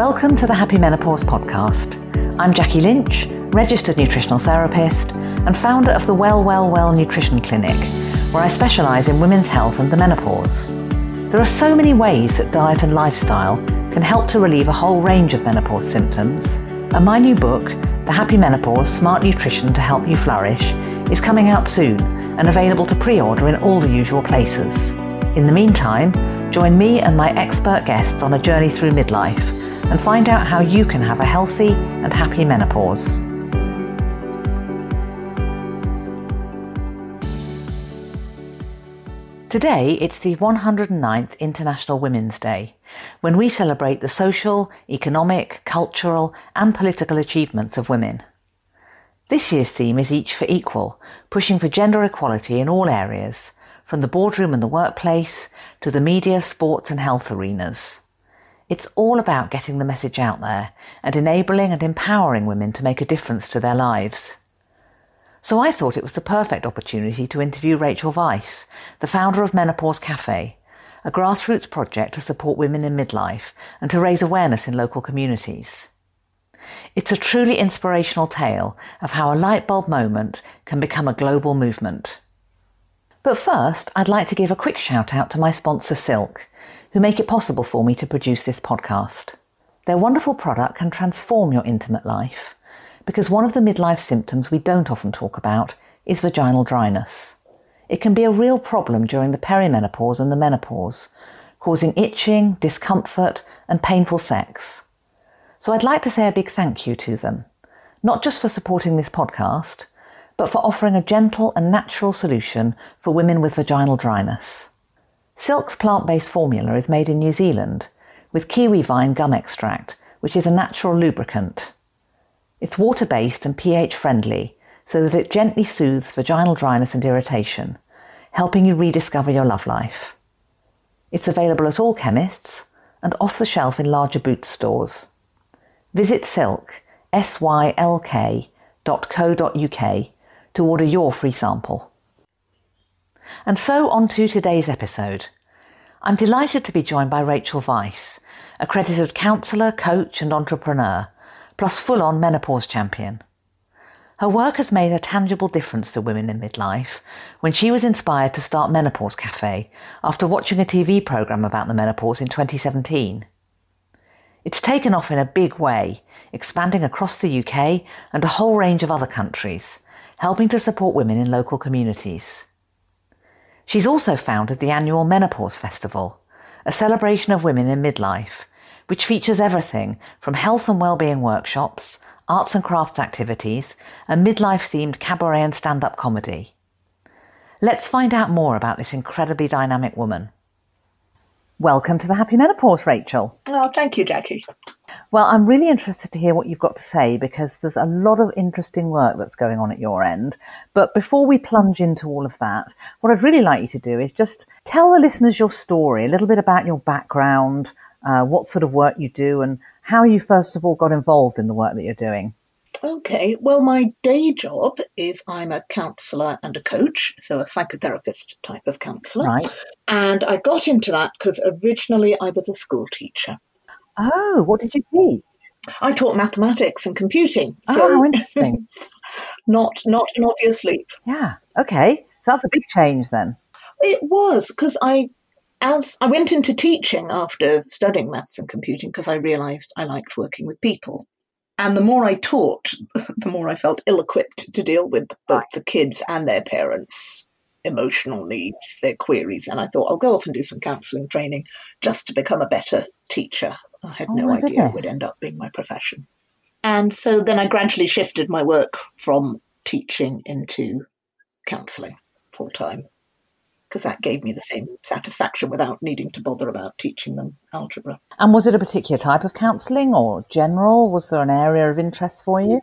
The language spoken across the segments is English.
Welcome to the Happy Menopause podcast. I'm Jackie Lynch, registered nutritional therapist and founder of the Well Well Well Nutrition Clinic, where I specialise in women's health and the menopause. There are so many ways that diet and lifestyle can help to relieve a whole range of menopause symptoms. And my new book, The Happy Menopause Smart Nutrition to Help You Flourish, is coming out soon and available to pre order in all the usual places. In the meantime, join me and my expert guests on a journey through midlife and find out how you can have a healthy and happy menopause. Today, it's the 109th International Women's Day, when we celebrate the social, economic, cultural, and political achievements of women. This year's theme is Each for Equal, pushing for gender equality in all areas, from the boardroom and the workplace to the media, sports, and health arenas. It's all about getting the message out there and enabling and empowering women to make a difference to their lives. So I thought it was the perfect opportunity to interview Rachel Weiss, the founder of Menopause Cafe, a grassroots project to support women in midlife and to raise awareness in local communities. It's a truly inspirational tale of how a light bulb moment can become a global movement. But first, I'd like to give a quick shout out to my sponsor Sylk, who make it possible for me to produce this podcast. Their wonderful product can transform your intimate life because one of the midlife symptoms we don't often talk about is vaginal dryness. It can be a real problem during the perimenopause and the menopause, causing itching, discomfort, and painful sex. So I'd like to say a big thank you to them, not just for supporting this podcast, but for offering a gentle and natural solution for women with vaginal dryness. Sylk's plant based formula is made in New Zealand with kiwi vine gum extract, which is a natural lubricant. It's water based and pH friendly so that it gently soothes vaginal dryness and irritation, helping you rediscover your love life. It's available at all chemists and off the shelf in larger Boots stores. Visit silk, sylk.co.uk to order your free sample. And so on to today's episode. I'm delighted to be joined by Rachel Weiss, accredited counsellor, coach, and entrepreneur, plus full on menopause champion. Her work has made a tangible difference to women in midlife when she was inspired to start Menopause Cafe after watching a TV programme about the menopause in 2017. It's taken off in a big way, expanding across the UK and a whole range of other countries, helping to support women in local communities. She's also founded the annual Menopause Festival, a celebration of women in midlife, which features everything from health and well-being workshops, arts and crafts activities, and midlife-themed cabaret and stand-up comedy. Let's find out more about this incredibly dynamic woman. Welcome to the Happy Menopause, Rachel. Oh, thank you, Jackie. Well, I'm really interested to hear what you've got to say because there's a lot of interesting work that's going on at your end. But before we plunge into all of that, what I'd really like you to do is just tell the listeners your story, a little bit about your background, uh, what sort of work you do, and how you first of all got involved in the work that you're doing. Okay, well, my day job is I'm a counsellor and a coach, so a psychotherapist type of counsellor. Right. And I got into that because originally I was a school teacher. Oh, what did you teach? I taught mathematics and computing. Oh, So how interesting. not not an obvious leap. yeah. Okay. So that's a big change then. It was because I as I went into teaching after studying maths and computing because I realized I liked working with people. And the more I taught, the more I felt ill equipped to deal with both the kids and their parents' emotional needs, their queries. And I thought I'll go off and do some counselling training just to become a better teacher. I had Oh no idea it would end up being my profession. And so then I gradually shifted my work from teaching into counselling full time because that gave me the same satisfaction without needing to bother about teaching them algebra. And was it a particular type of counselling or general? Was there an area of interest for you?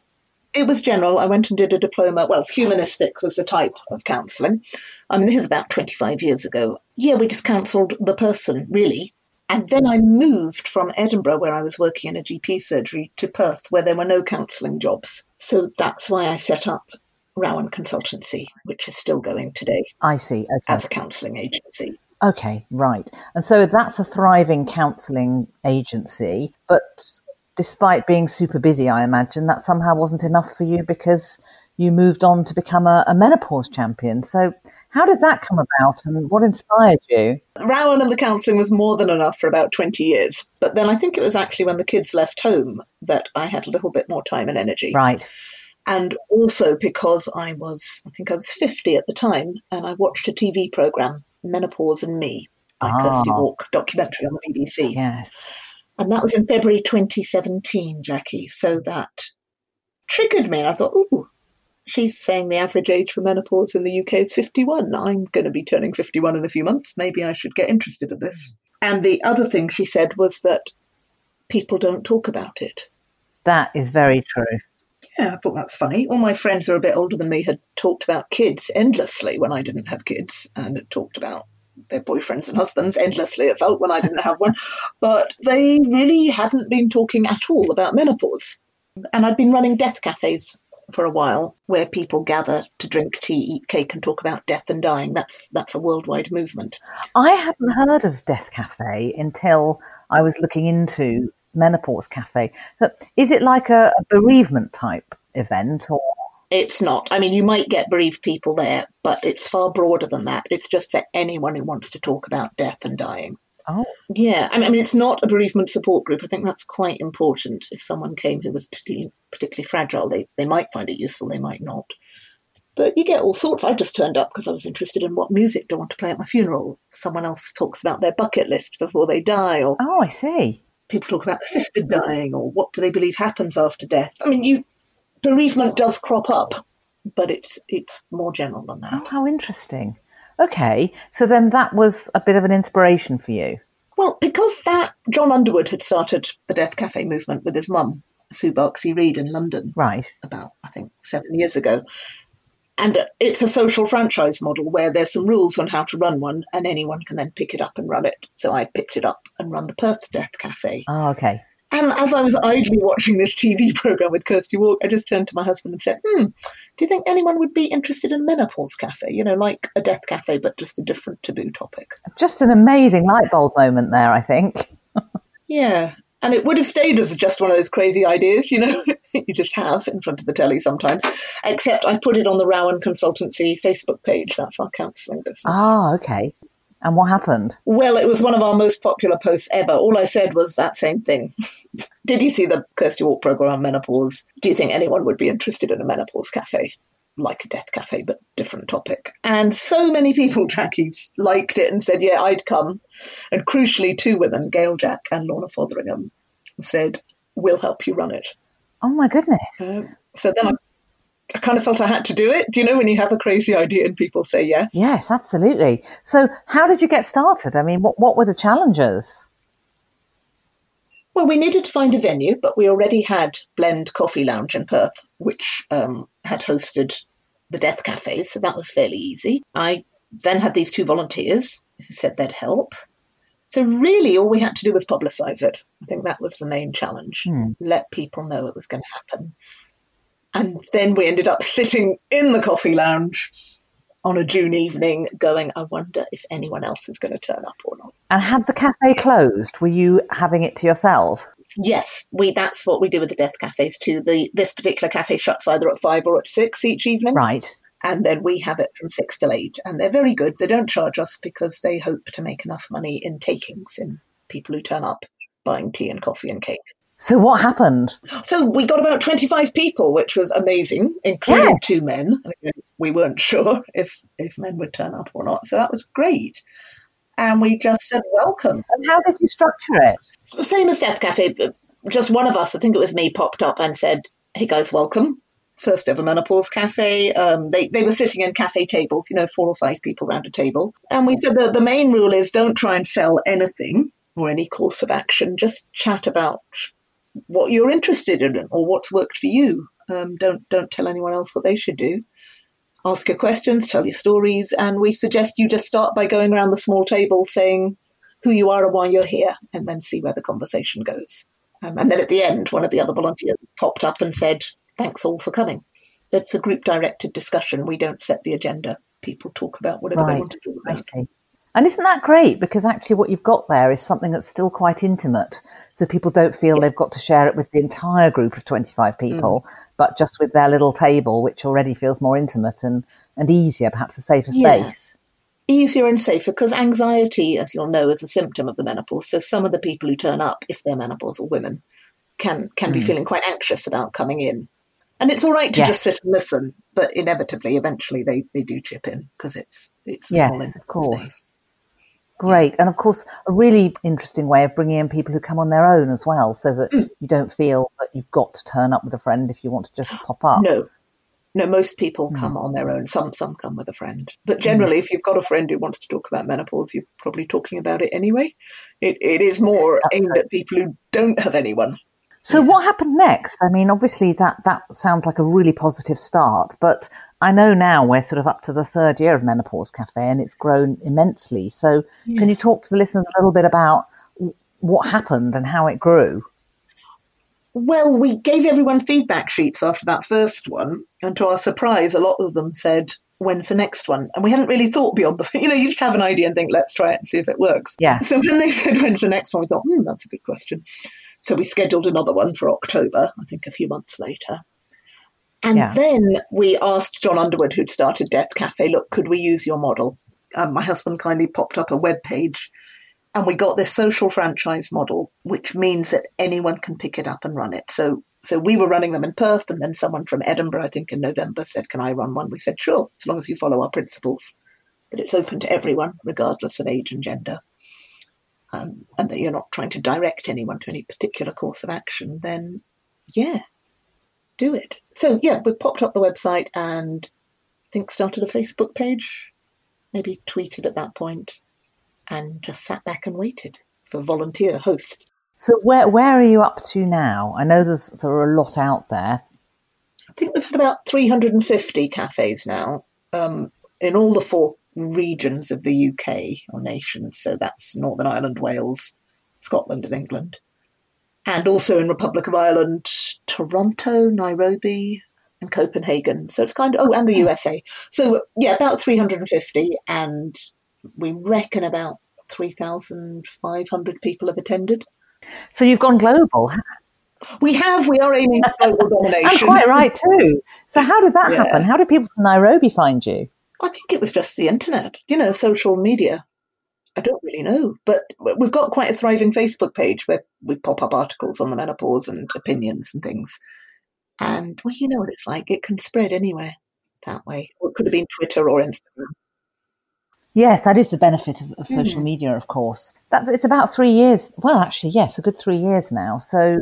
It was general. I went and did a diploma. Well, humanistic was the type of counselling. I mean, this is about 25 years ago. Yeah, we just counselled the person, really. And then I moved from Edinburgh, where I was working in a GP surgery, to Perth, where there were no counselling jobs. So that's why I set up Rowan Consultancy, which is still going today I see. Okay. as a counselling agency. Okay, right. And so that's a thriving counselling agency. But despite being super busy, I imagine that somehow wasn't enough for you because you moved on to become a, a menopause champion. So, how did that come about and what inspired you? Rowan and the counselling was more than enough for about 20 years. But then I think it was actually when the kids left home that I had a little bit more time and energy. Right. And also because I was, I think I was 50 at the time, and I watched a TV programme, Menopause and Me, by Ah. Kirsty Wark, documentary on the BBC. Yeah. And that was in February 2017, Jackie. So that triggered me. And I thought, ooh, she's saying the average age for menopause in the UK is 51. I'm going to be turning 51 in a few months. Maybe I should get interested in this. And the other thing she said was that people don't talk about it. That is very true. Yeah, I thought that's funny. All my friends who are a bit older than me had talked about kids endlessly when I didn't have kids and had talked about their boyfriends and husbands endlessly, it felt, when I didn't have one. But they really hadn't been talking at all about menopause. And I'd been running death cafes for a while where people gather to drink tea, eat cake, and talk about death and dying. That's that's a worldwide movement. I hadn't heard of Death Cafe until I was looking into Menopause Cafe. Is it like a, a bereavement type event or It's not. I mean, you might get bereaved people there, but it's far broader than that. It's just for anyone who wants to talk about death and dying. oh Yeah, I mean, I mean, it's not a bereavement support group. I think that's quite important. If someone came who was particularly, particularly fragile, they, they might find it useful, they might not. But you get all sorts. I just turned up because I was interested in what music do I want to play at my funeral. Someone else talks about their bucket list before they die, or oh I see. People talk about sister dying, or what do they believe happens after death. I mean, you bereavement does crop up, but it's it's more general than Oh that. how interesting. Okay. So then that was a bit of an inspiration for you. Well, because that Jon Underwood had started the Death Cafe movement with his mum, Sue Barsky Reid in London. Right. about, I think, seven years ago. And it's a social franchise model where there's some rules on how to run one, and anyone can then pick it up and run it. So I picked it up and run the Perth Death Cafe. Oh, okay. And as I was idly watching this TV program with Kirsty Wark, I just turned to my husband and said, Hmm, do you think anyone would be interested in menopause cafe? You know, like a death cafe, but just a different taboo topic. Just an amazing light bulb moment there, I think. Yeah. And it would have stayed as just one of those crazy ideas, you know, you just have in front of the telly sometimes. Except I put it on the Rowan Consultancy Facebook page. That's our counselling business. Ah, okay. And what happened? Well, it was one of our most popular posts ever. All I said was that same thing. Did you see the Kirsty Wark program on menopause? Do you think anyone would be interested in a menopause cafe? Like a death cafe, but different topic. And so many people, Jackie, liked it and said, yeah, I'd come. And crucially, two women, Gail Jack and Lorna Fotheringham, said, we'll help you run it. Oh my goodness. Um, so then I, I kind of felt I had to do it. Do you know when you have a crazy idea and people say yes? Yes, absolutely. So how did you get started? I mean, what, what were the challenges? Well, we needed to find a venue, but we already had Blend Coffee Lounge in Perth, which um, had hosted the Death Cafe, so that was fairly easy. I then had these two volunteers who said they'd help. So, really, all we had to do was publicise it. I think that was the main challenge. Let people know it was going to happen. And then we ended up sitting in the coffee lounge on a June evening going, I wonder if anyone else is going to turn up or not. And had the cafe closed? Were you having it to yourself? Yes, we. That's what we do with the death cafes too. The this particular cafe shuts either at five or at six each evening, Right. and then we have it from six till eight. And they're very good. They don't charge us because they hope to make enough money in takings in people who turn up buying tea and coffee and cake. So what happened? So we got about twenty five people, which was amazing, including Yeah. two men. We weren't sure if if men would turn up or not, so that was great. And we just said welcome. And how did you structure it? the same as Death Cafe, but just one of us, I think it was me, popped up and said, Hey guys, welcome. First ever menopause cafe. Um, they, they were sitting in cafe tables, you know, four or five people around a table. And we said that the main rule is don't try and sell anything or any course of action. Just chat about what you're interested in or what's worked for you. Um, don't don't tell anyone else what they should do. Ask your questions, tell your stories, and we suggest you just start by going around the small table saying who you are and why you're here, and then see where the conversation goes. Um, and then at the end, one of the other volunteers popped up and said, Thanks all for coming. It's a group directed discussion. We don't set the agenda. People talk about whatever they want to talk I see. And isn't that great? Because actually, what you've got there is something that's still quite intimate. So people don't feel yes. they've got to share it with the entire group of 25 people, mm. but just with their little table, which already feels more intimate and, and easier, perhaps a safer space. Yeah. Easier and safer because anxiety, as you'll know, is a symptom of the menopause. So some of the people who turn up, if they're menopausal women, can can mm. be feeling quite anxious about coming in. And it's all right to yes. just sit and listen, but inevitably, eventually, they, they do chip in because it's it's a yes, small of course. space. Great. And of course, a really interesting way of bringing in people who come on their own as well, so that mm. you don't feel that you've got to turn up with a friend if you want to just pop up. No. No, most people come mm. on their own. Some some come with a friend. But generally, mm. if you've got a friend who wants to talk about menopause, you're probably talking about it anyway. It, it is more That's aimed right. at people who don't have anyone. So yeah. what happened next? I mean, obviously that, that sounds like a really positive start, but I know now we're sort of up to the third year of Menopause Cafe and it's grown immensely. So yeah. can you talk to the listeners a little bit about what happened and how it grew? Well, we gave everyone feedback sheets after that first one, and to our surprise, a lot of them said, When's the next one? And we hadn't really thought beyond the, you know, you just have an idea and think, let's try it and see if it works. Yeah. So when they said, When's the next one? We thought, hmm, that's a good question. So we scheduled another one for October, I think a few months later. And yeah. then we asked Jon Underwood, who'd started Death Cafe, look, could we use your model? Um, my husband kindly popped up a web page and we got this social franchise model, which means that anyone can pick it up and run it. So, so we were running them in Perth, and then someone from Edinburgh, I think in November, said, "Can I run one?" We said, "Sure, as long as you follow our principles, that it's open to everyone, regardless of age and gender, um, and that you're not trying to direct anyone to any particular course of action." Then, yeah, do it. So yeah, we popped up the website and I think started a Facebook page, maybe tweeted at that point, and just sat back and waited for volunteer hosts. So where where are you up to now? I know there's there are a lot out there. I think we've had about 350 cafes now um, in all the four regions of the UK or nations. So that's Northern Ireland, Wales, Scotland, and England and also in Republic of Ireland, Toronto, Nairobi, and Copenhagen. So it's kind of, oh, and the USA. So yeah, about 350, and we reckon about 3,500 people have attended. So you've gone global. We have. We are aiming for global domination. and quite right too. So how did that yeah. happen? How did people from Nairobi find you? I think it was just the internet, you know, social media. I don't really know, but we've got quite a thriving Facebook page where we pop up articles on the menopause and opinions and things. And well, you know what it's like; it can spread anywhere that way. Or it could have been Twitter or Instagram. Yes, that is the benefit of, of social mm. media, of course. That's it's about three years. Well, actually, yes, a good three years now. So,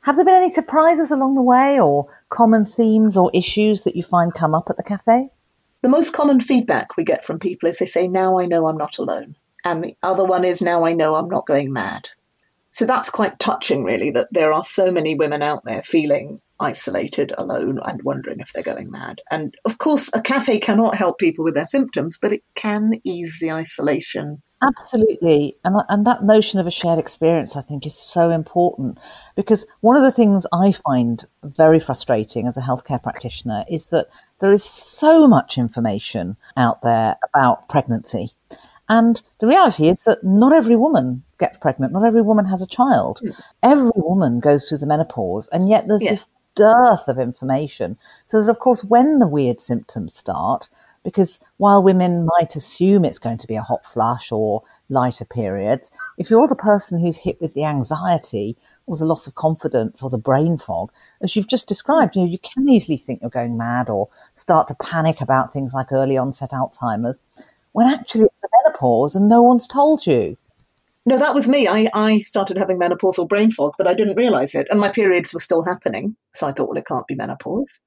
have there been any surprises along the way, or common themes or issues that you find come up at the cafe? The most common feedback we get from people is they say, "Now I know I'm not alone." And the other one is now I know I'm not going mad. So that's quite touching, really, that there are so many women out there feeling isolated, alone, and wondering if they're going mad. And of course, a cafe cannot help people with their symptoms, but it can ease the isolation. Absolutely. And, and that notion of a shared experience, I think, is so important because one of the things I find very frustrating as a healthcare practitioner is that there is so much information out there about pregnancy and the reality is that not every woman gets pregnant, not every woman has a child. Mm. Every woman goes through the menopause, and yet there's this dearth of information. So that, of course, when the weird symptoms start, because while women might assume it's going to be a hot flush or lighter periods, if you're the person who's hit with the anxiety or the loss of confidence or the brain fog, as you've just described, you know, you can easily think you're going mad or start to panic about things like early onset Alzheimer's when actually it's the menopause and no one's told you. No, that was me. I, I started having menopausal brain fog, but I didn't realize it. And my periods were still happening. So I thought, well, it can't be menopause.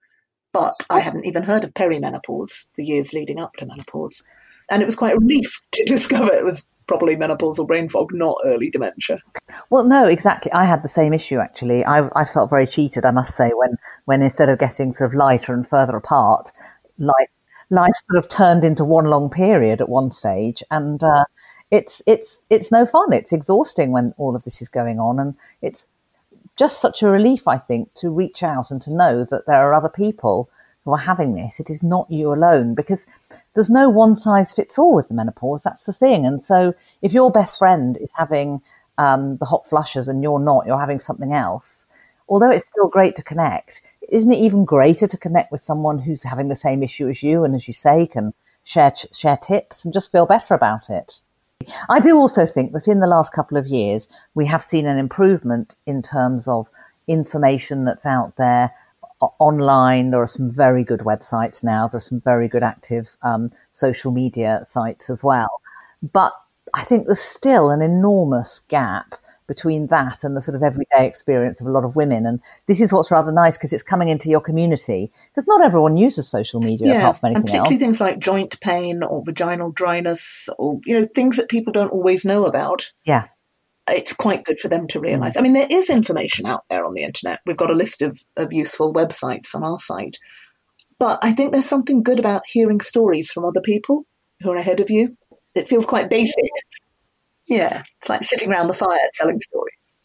But I hadn't even heard of perimenopause the years leading up to menopause. And it was quite a relief to discover it was probably menopausal brain fog, not early dementia. Well, no, exactly. I had the same issue actually. I, I felt very cheated, I must say, when, when instead of getting sort of lighter and further apart, life life sort of turned into one long period at one stage, and uh, it's it's it's no fun. It's exhausting when all of this is going on, and it's just such a relief, I think, to reach out and to know that there are other people who are having this, it is not you alone because there's no one size fits all with the menopause. That's the thing. And so if your best friend is having um, the hot flushes and you're not, you're having something else, although it's still great to connect, isn't it even greater to connect with someone who's having the same issue as you and as you say can share share tips and just feel better about it? I do also think that in the last couple of years we have seen an improvement in terms of information that's out there online. There are some very good websites now. There are some very good active um, social media sites as well. But I think there's still an enormous gap between that and the sort of everyday experience of a lot of women. And this is what's rather nice because it's coming into your community because not everyone uses social media yeah, apart from anything and particularly else. things like joint pain or vaginal dryness or you know things that people don't always know about. Yeah. It's quite good for them to mm. realize. I mean, there is information out there on the internet. We've got a list of, of useful websites on our site. But I think there's something good about hearing stories from other people who are ahead of you. It feels quite basic yeah, it's like sitting around the fire telling stories.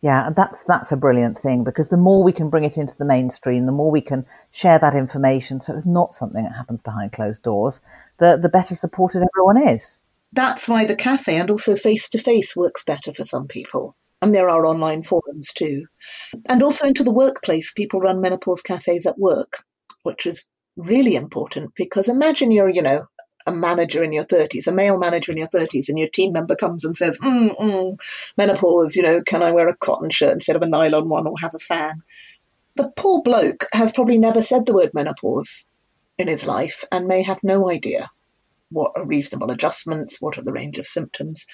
Yeah, and that's that's a brilliant thing because the more we can bring it into the mainstream, the more we can share that information, so it's not something that happens behind closed doors. The the better supported everyone is. That's why the cafe and also face to face works better for some people. And there are online forums too. And also into the workplace, people run menopause cafes at work, which is really important because imagine you're, you know, a manager in your 30s, a male manager in your 30s, and your team member comes and says, mm, mm, menopause, you know, can I wear a cotton shirt instead of a nylon one or have a fan? The poor bloke has probably never said the word menopause in his life and may have no idea what are reasonable adjustments, what are the range of symptoms.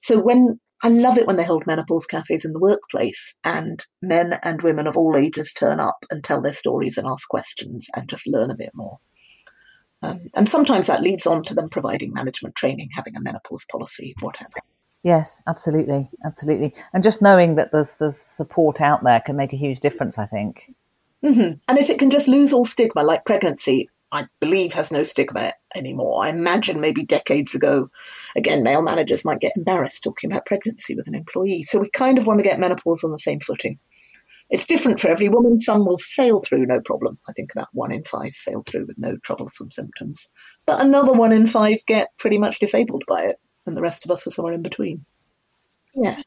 So when I love it when they hold menopause cafes in the workplace and men and women of all ages turn up and tell their stories and ask questions and just learn a bit more. Um, and sometimes that leads on to them providing management training, having a menopause policy, whatever. Yes, absolutely, absolutely. And just knowing that there's there's support out there can make a huge difference. I think. Mm-hmm. And if it can just lose all stigma, like pregnancy, I believe has no stigma anymore. I imagine maybe decades ago, again, male managers might get embarrassed talking about pregnancy with an employee. So we kind of want to get menopause on the same footing. It's different for every woman. Some will sail through no problem. I think about one in five sail through with no troublesome symptoms. But another one in five get pretty much disabled by it, and the rest of us are somewhere in between. Yeah.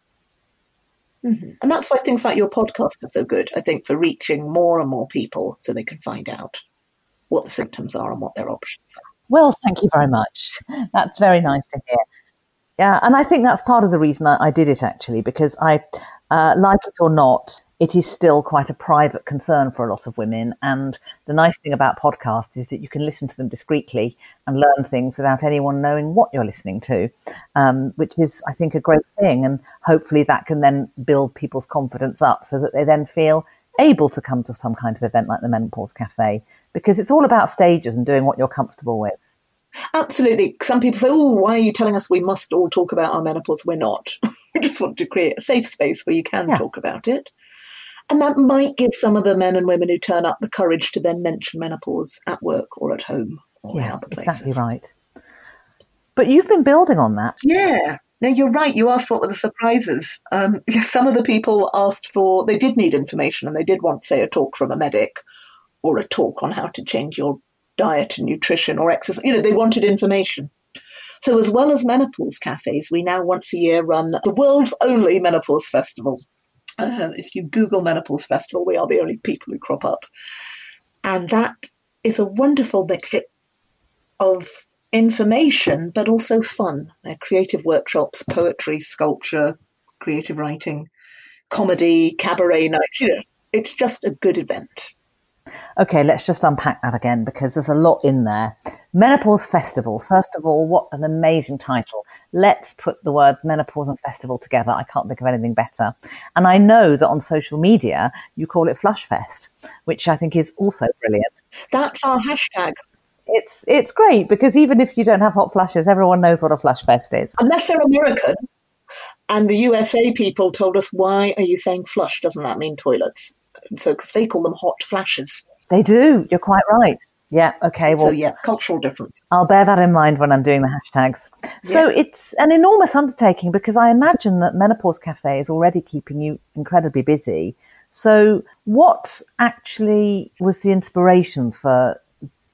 Mm-hmm. And that's why things like your podcast are so good, I think, for reaching more and more people so they can find out what the symptoms are and what their options are. Well, thank you very much. That's very nice to hear. Yeah, and I think that's part of the reason I, I did it actually, because I, uh, like it or not, it is still quite a private concern for a lot of women. And the nice thing about podcasts is that you can listen to them discreetly and learn things without anyone knowing what you're listening to, um, which is, I think, a great thing. And hopefully that can then build people's confidence up so that they then feel able to come to some kind of event like the Menopause Cafe because it's all about stages and doing what you're comfortable with. Absolutely. Some people say, oh, why are you telling us we must all talk about our menopause? We're not. we just want to create a safe space where you can yeah. talk about it. And that might give some of the men and women who turn up the courage to then mention menopause at work or at home or yeah, in other places. Exactly right. But you've been building on that. Yeah. No, you're right. You asked what were the surprises. Um, some of the people asked for, they did need information and they did want, say, a talk from a medic or a talk on how to change your diet and nutrition or exercise. You know, they wanted information. So, as well as menopause cafes, we now once a year run the world's only menopause festival. Uh, if you Google Menopause Festival, we are the only people who crop up. And that is a wonderful mixture of information, but also fun. They're creative workshops, poetry, sculpture, creative writing, comedy, cabaret nights. You know, it's just a good event. Okay, let's just unpack that again because there's a lot in there. Menopause Festival. First of all, what an amazing title. Let's put the words menopause and festival together. I can't think of anything better. And I know that on social media, you call it Flushfest, which I think is also brilliant. That's our hashtag. It's, it's great because even if you don't have hot flushes, everyone knows what a Flushfest is. Unless they're American. And the USA people told us, why are you saying flush? Doesn't that mean toilets? And so, because they call them hot flashes. They do. You're quite right. Yeah. Okay. Well, so yeah, cultural difference. I'll bear that in mind when I'm doing the hashtags. Yeah. So it's an enormous undertaking because I imagine that Menopause Cafe is already keeping you incredibly busy. So what actually was the inspiration for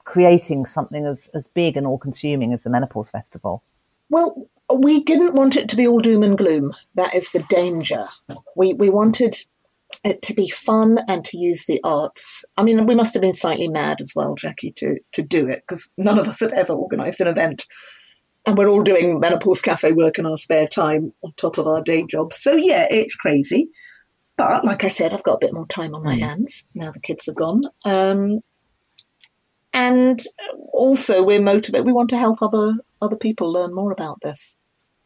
creating something as, as big and all consuming as the Menopause Festival? Well, we didn't want it to be all doom and gloom. That is the danger. We we wanted to be fun and to use the arts. I mean, we must have been slightly mad as well, Jackie, to to do it because none of us had ever organised an event, and we're all doing menopause cafe work in our spare time on top of our day job. So yeah, it's crazy. But like I said, I've got a bit more time on my mm. hands now the kids are gone. Um, and also, we're motivated. We want to help other other people learn more about this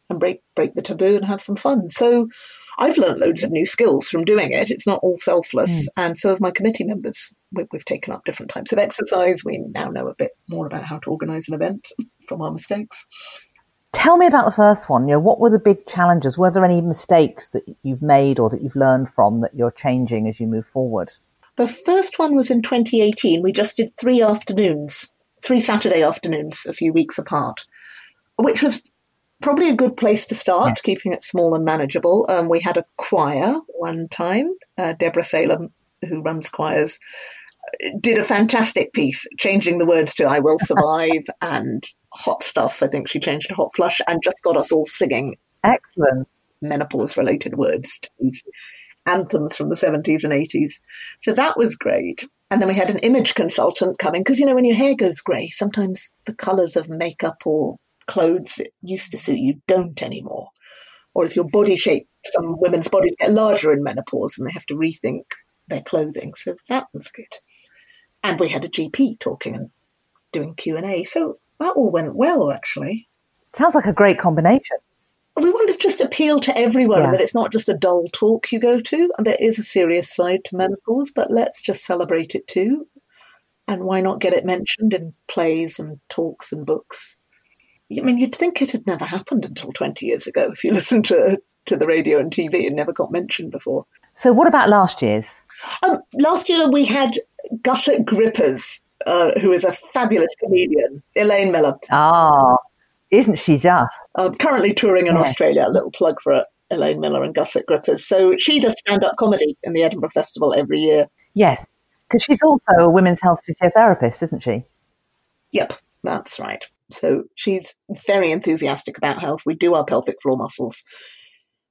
and break break the taboo and have some fun. So I've learned loads of new skills from doing it. It's not all selfless, mm. and so have my committee members. We, have taken up different types of exercise. We now know a bit more about how to organise an event from our mistakes. Tell me about the first one. You know, what were the big challenges? Were there any mistakes that you've made or that you've learned from that you're changing as you move forward? The first one was in 2018. We just did three afternoons, three Saturday afternoons, a few weeks apart, which was probably a good place to start, yeah. keeping it small and manageable. Um, we had a choir one time. Uh, Deborah Salem, who runs choirs, did a fantastic piece, changing the words to "I will survive" and "hot stuff." I think she changed to "hot flush" and just got us all singing. Excellent menopause-related words to these anthems from the 70s and 80s. So that was great. And then we had an image consultant coming because, you know, when your hair goes grey, sometimes the colours of makeup or clothes that used to suit you don't anymore. Or as your body shape, some women's bodies get larger in menopause and they have to rethink their clothing. So that was good. And we had a GP talking and doing Q&A. So that all went well, actually. Sounds like a great combination. We want to just appeal to everyone yeah. that it's not just a dull talk you go to, and there is a serious side to menopause, but let's just celebrate it too. And why not get it mentioned in plays and talks and books? I mean, you'd think it had never happened until 20 years ago. If you listen to, to the radio and TV, it never got mentioned before. So, what about last year's? Um, last year we had Gusset Grippers, uh, who is a fabulous comedian, Elaine Miller. Ah, isn't she just? Um, currently touring in. Australia. A little plug for Elaine Miller and Gusset Grippers. So she does stand up comedy in the Edinburgh Festival every year. Yes, because she's also a women's health physiotherapist, isn't she? Yep, that's right. So she's very enthusiastic about health. We do our pelvic floor muscles,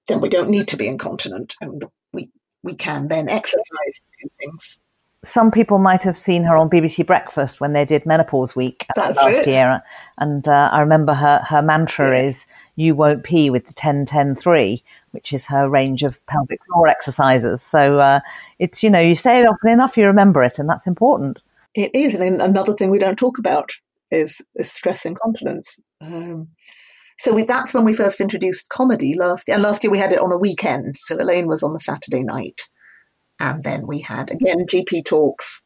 then we don't need to be incontinent, and we we can then exercise and do things. Some people might have seen her on BBC Breakfast when they did Menopause Week That's last it. year, and uh, I remember her her mantra yeah. is "You won't pee with the 10-10-3," which is her range of pelvic floor exercises. So uh, it's you know you say it often enough, you remember it, and that's important. It is, and another thing we don't talk about is, is stress incontinence. Um, so we, that's when we first introduced comedy last year. And last year we had it on a weekend. So Elaine was on the Saturday night. And then we had, again, GP talks,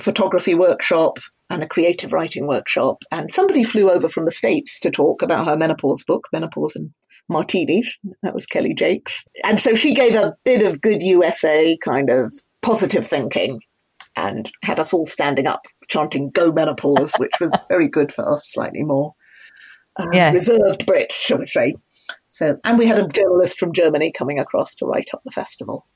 photography workshop, and a creative writing workshop. And somebody flew over from the States to talk about her menopause book, Menopause and Martinis. That was Kelly Jakes. And so she gave a bit of good USA kind of positive thinking and had us all standing up chanting "Go Menopause," which was very good for us, slightly more uh, yes. reserved Brits, shall we say? So, and we had a journalist from Germany coming across to write up the festival.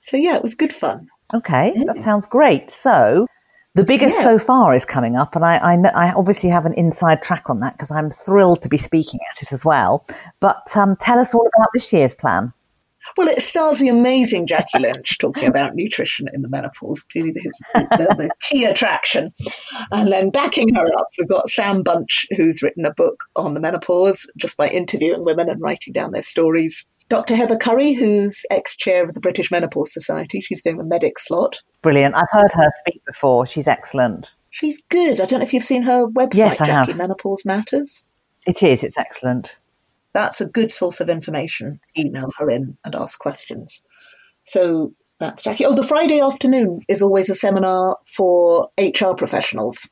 So yeah, it was good fun. Okay, that sounds great. So. The biggest yeah. so far is coming up, and I, I, I, obviously have an inside track on that because I'm thrilled to be speaking at it as well. But um, tell us all about this year's plan. Well, it stars the amazing Jackie Lynch talking about nutrition in the menopause, clearly the, the, the, key attraction. And then backing her up, we've got Sam Bunch, who's written a book on the menopause just by interviewing women and writing down their stories. Dr. Heather Currie, who's ex chair of the British Menopause Society, she's doing the medic slot. Brilliant. I've heard her speak before. She's excellent. She's good. I don't know if you've seen her website, yes, Jackie, Menopause Matters. It is. It's excellent that's a good source of information. Email her in and ask questions. So that's Jackie. Oh, the Friday afternoon is always a seminar for HR professionals.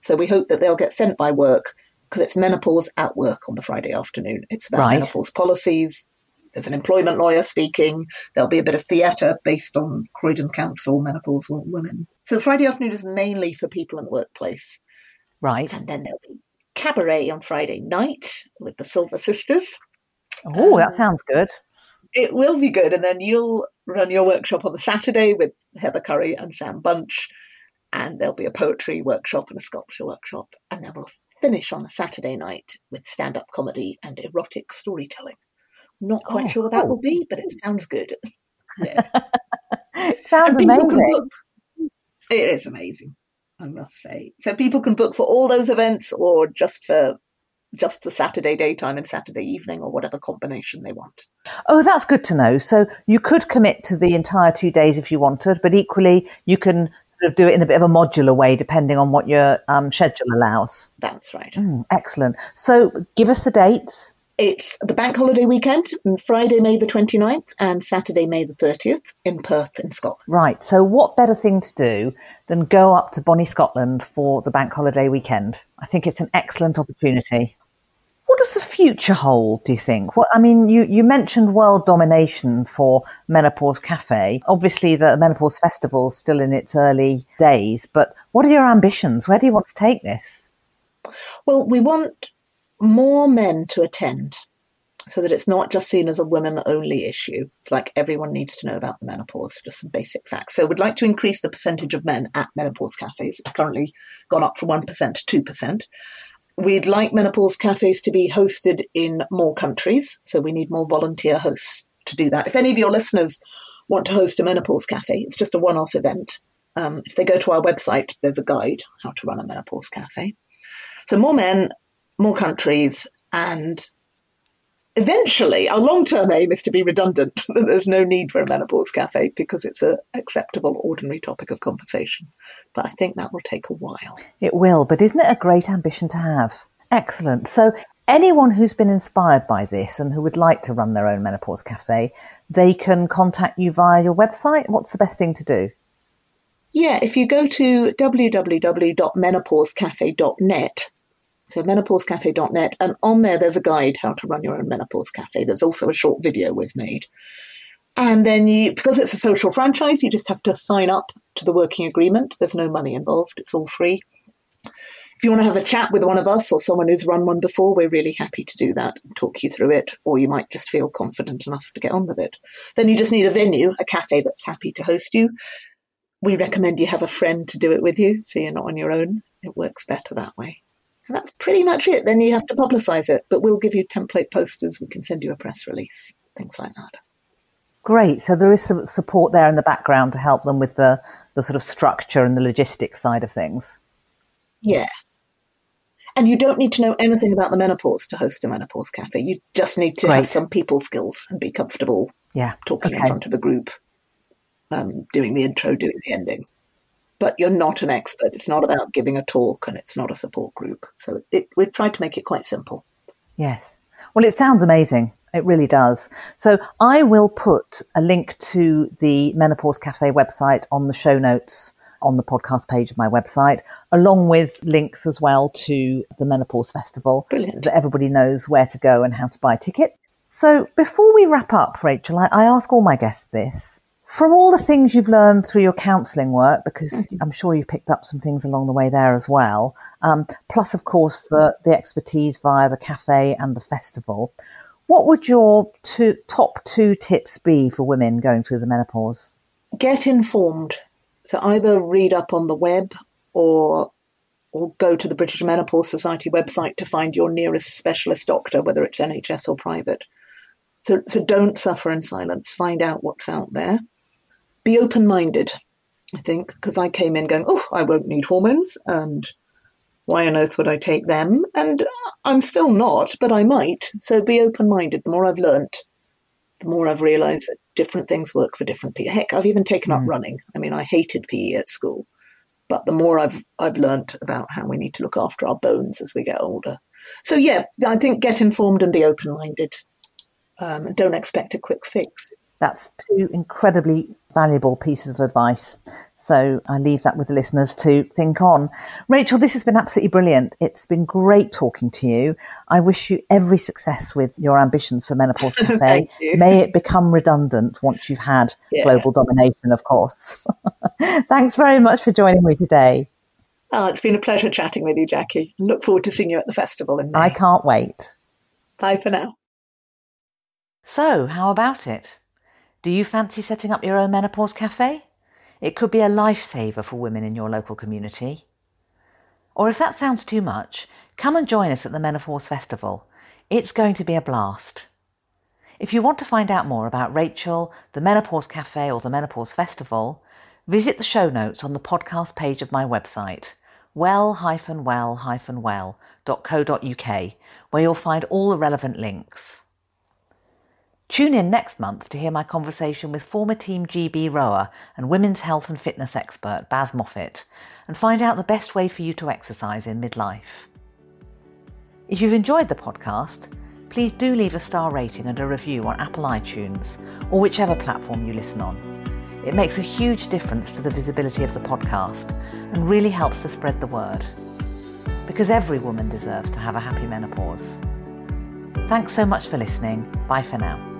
So we hope that they'll get sent by work because it's menopause at work on the Friday afternoon. It's about right. menopause policies. There's an employment lawyer speaking. There'll be a bit of theatre based on Croydon Council, menopause women. So Friday afternoon is mainly for people in the workplace. Right. And then there'll be cabaret on Friday night with the Silver Sisters. Oh, that um, sounds good. It will be good. And then you'll run your workshop on the Saturday with Heather Currie and Sam Bunch. and there'll be a poetry workshop and a sculpture workshop, and then we'll finish on a Saturday night with stand up comedy and erotic storytelling. Not quite Oh, sure what that will be, but it sounds good. yeah. Sounds amazing. It is amazing, I must say. So people can book for all those events or just for just the Saturday daytime and Saturday evening or whatever combination they want. Oh, that's good to know. So you could commit to the entire two days if you wanted, but equally you can sort of do it in a bit of a modular way depending on what your um, schedule allows. That's right. Mm, excellent. So give us the dates. It's the bank holiday weekend, Friday, May the 29th and Saturday, May the 30th in Perth in Scotland. Right. So what better thing to do than go up to Bonnie, Scotland for the bank holiday weekend? I think it's an excellent opportunity. What does the future hold, do you think? What I mean, you, you mentioned world domination for Menopause Cafe. Obviously, the Menopause Festival is still in its early days, but what are your ambitions? Where do you want to take this? Well, we want more men to attend so that it's not just seen as a women only issue. It's like everyone needs to know about the menopause, just some basic facts. So we'd like to increase the percentage of men at menopause cafes. It's currently gone up from 1% to 2%. We'd like menopause cafes to be hosted in more countries, so we need more volunteer hosts to do that. If any of your listeners want to host a menopause cafe, it's just a one off event. Um, if they go to our website, there's a guide how to run a menopause cafe. So more men, more countries, and eventually our long-term aim is to be redundant. that There's no need for a menopause cafe because it's an acceptable, ordinary topic of conversation. But I think that will take a while. It will, but isn't it a great ambition to have? Excellent. So, anyone who's been inspired by this and who would like to run their own menopause cafe, they can contact you via your website. What's the best thing to do? Yeah, if you go to www.menopausecafe.net, so menopausecafe.net, and on there there's a guide how to run your own menopause cafe. There's also a short video we've made. And then you, because it's a social franchise, you just have to sign up to the working agreement. There's no money involved, it's all free. If you want to have a chat with one of us or someone who's run one before, we're really happy to do that and talk you through it, or you might just feel confident enough to get on with it. Then you just need a venue, a cafe that's happy to host you. We recommend you have a friend to do it with you so you're not on your own. It works better that way. And that's pretty much it. Then you have to publicise it, but we'll give you template posters. We can send you a press release, things like that. Great. So, there is some support there in the background to help them with the, the sort of structure and the logistics side of things. Yeah. And you don't need to know anything about the menopause to host a menopause cafe. You just need to Great. have some people skills and be comfortable Yeah. talking in front of a group, um, doing the intro, doing the ending. But you're not an expert. It's not about giving a talk and it's not a support group. So it, we've tried to make it quite simple. Yes. Well, it sounds amazing. It really does. So I will put a link to the Menopause Cafe website on the show notes on the podcast page of my website, along with links as well to the Menopause Festival. Brilliant. That everybody knows where to go and how to buy a ticket. So before we wrap up, Rachel, I, I ask all my guests this. From all the things you've learned through your counselling work, because I'm sure you've picked up some things along the way there as well, um, plus, of course, the, the expertise via the cafe and the festival, what would your two, top two tips be for women going through the menopause? Get informed. So either read up on the web or or go to the British Menopause Society website to find your nearest specialist doctor, whether it's NHS or private. So, so don't suffer in silence. Find out what's out there. Be open minded, I think, because I came in going, oh, I won't need hormones, and why on earth would I take them? And I'm still not, but I might. So be open minded. The more I've learnt, the more I've realised that different things work for different people. Heck, I've even taken up running. I mean, I hated PE at school, but the more I've I've learnt about how we need to look after our bones as we get older. So yeah, I think get informed and be open minded. Um, don't expect a quick fix. That's two incredibly valuable pieces of advice. So I leave that with the listeners to think on. Rachel, this has been absolutely brilliant. It's been great talking to you. I wish you every success with your ambitions for Menopause Cafe. May it become redundant once you've had Yeah. global domination, of course. Thanks very much for joining me today. Oh, it's been a pleasure chatting with you, Jackie. Look forward to seeing you at the festival in May. I can't wait. Bye for now. So, how about it? Do you fancy setting up your own menopause cafe? It could be a lifesaver for women in your local community. Or if that sounds too much, come and join us at the Menopause Festival. It's going to be a blast. If you want to find out more about Rachel, the Menopause Cafe, or the Menopause Festival, visit the show notes on the podcast page of my website, well-well-well.co.uk, where you'll find all the relevant links. Tune in next month to hear my conversation with former Team GB rower and women's health and fitness expert Baz Moffat and find out the best way for you to exercise in midlife. If you've enjoyed the podcast, please do leave a star rating and a review on Apple iTunes or whichever platform you listen on. It makes a huge difference to the visibility of the podcast and really helps to spread the word. Because every woman deserves to have a happy menopause. Thanks so much for listening. Bye for now.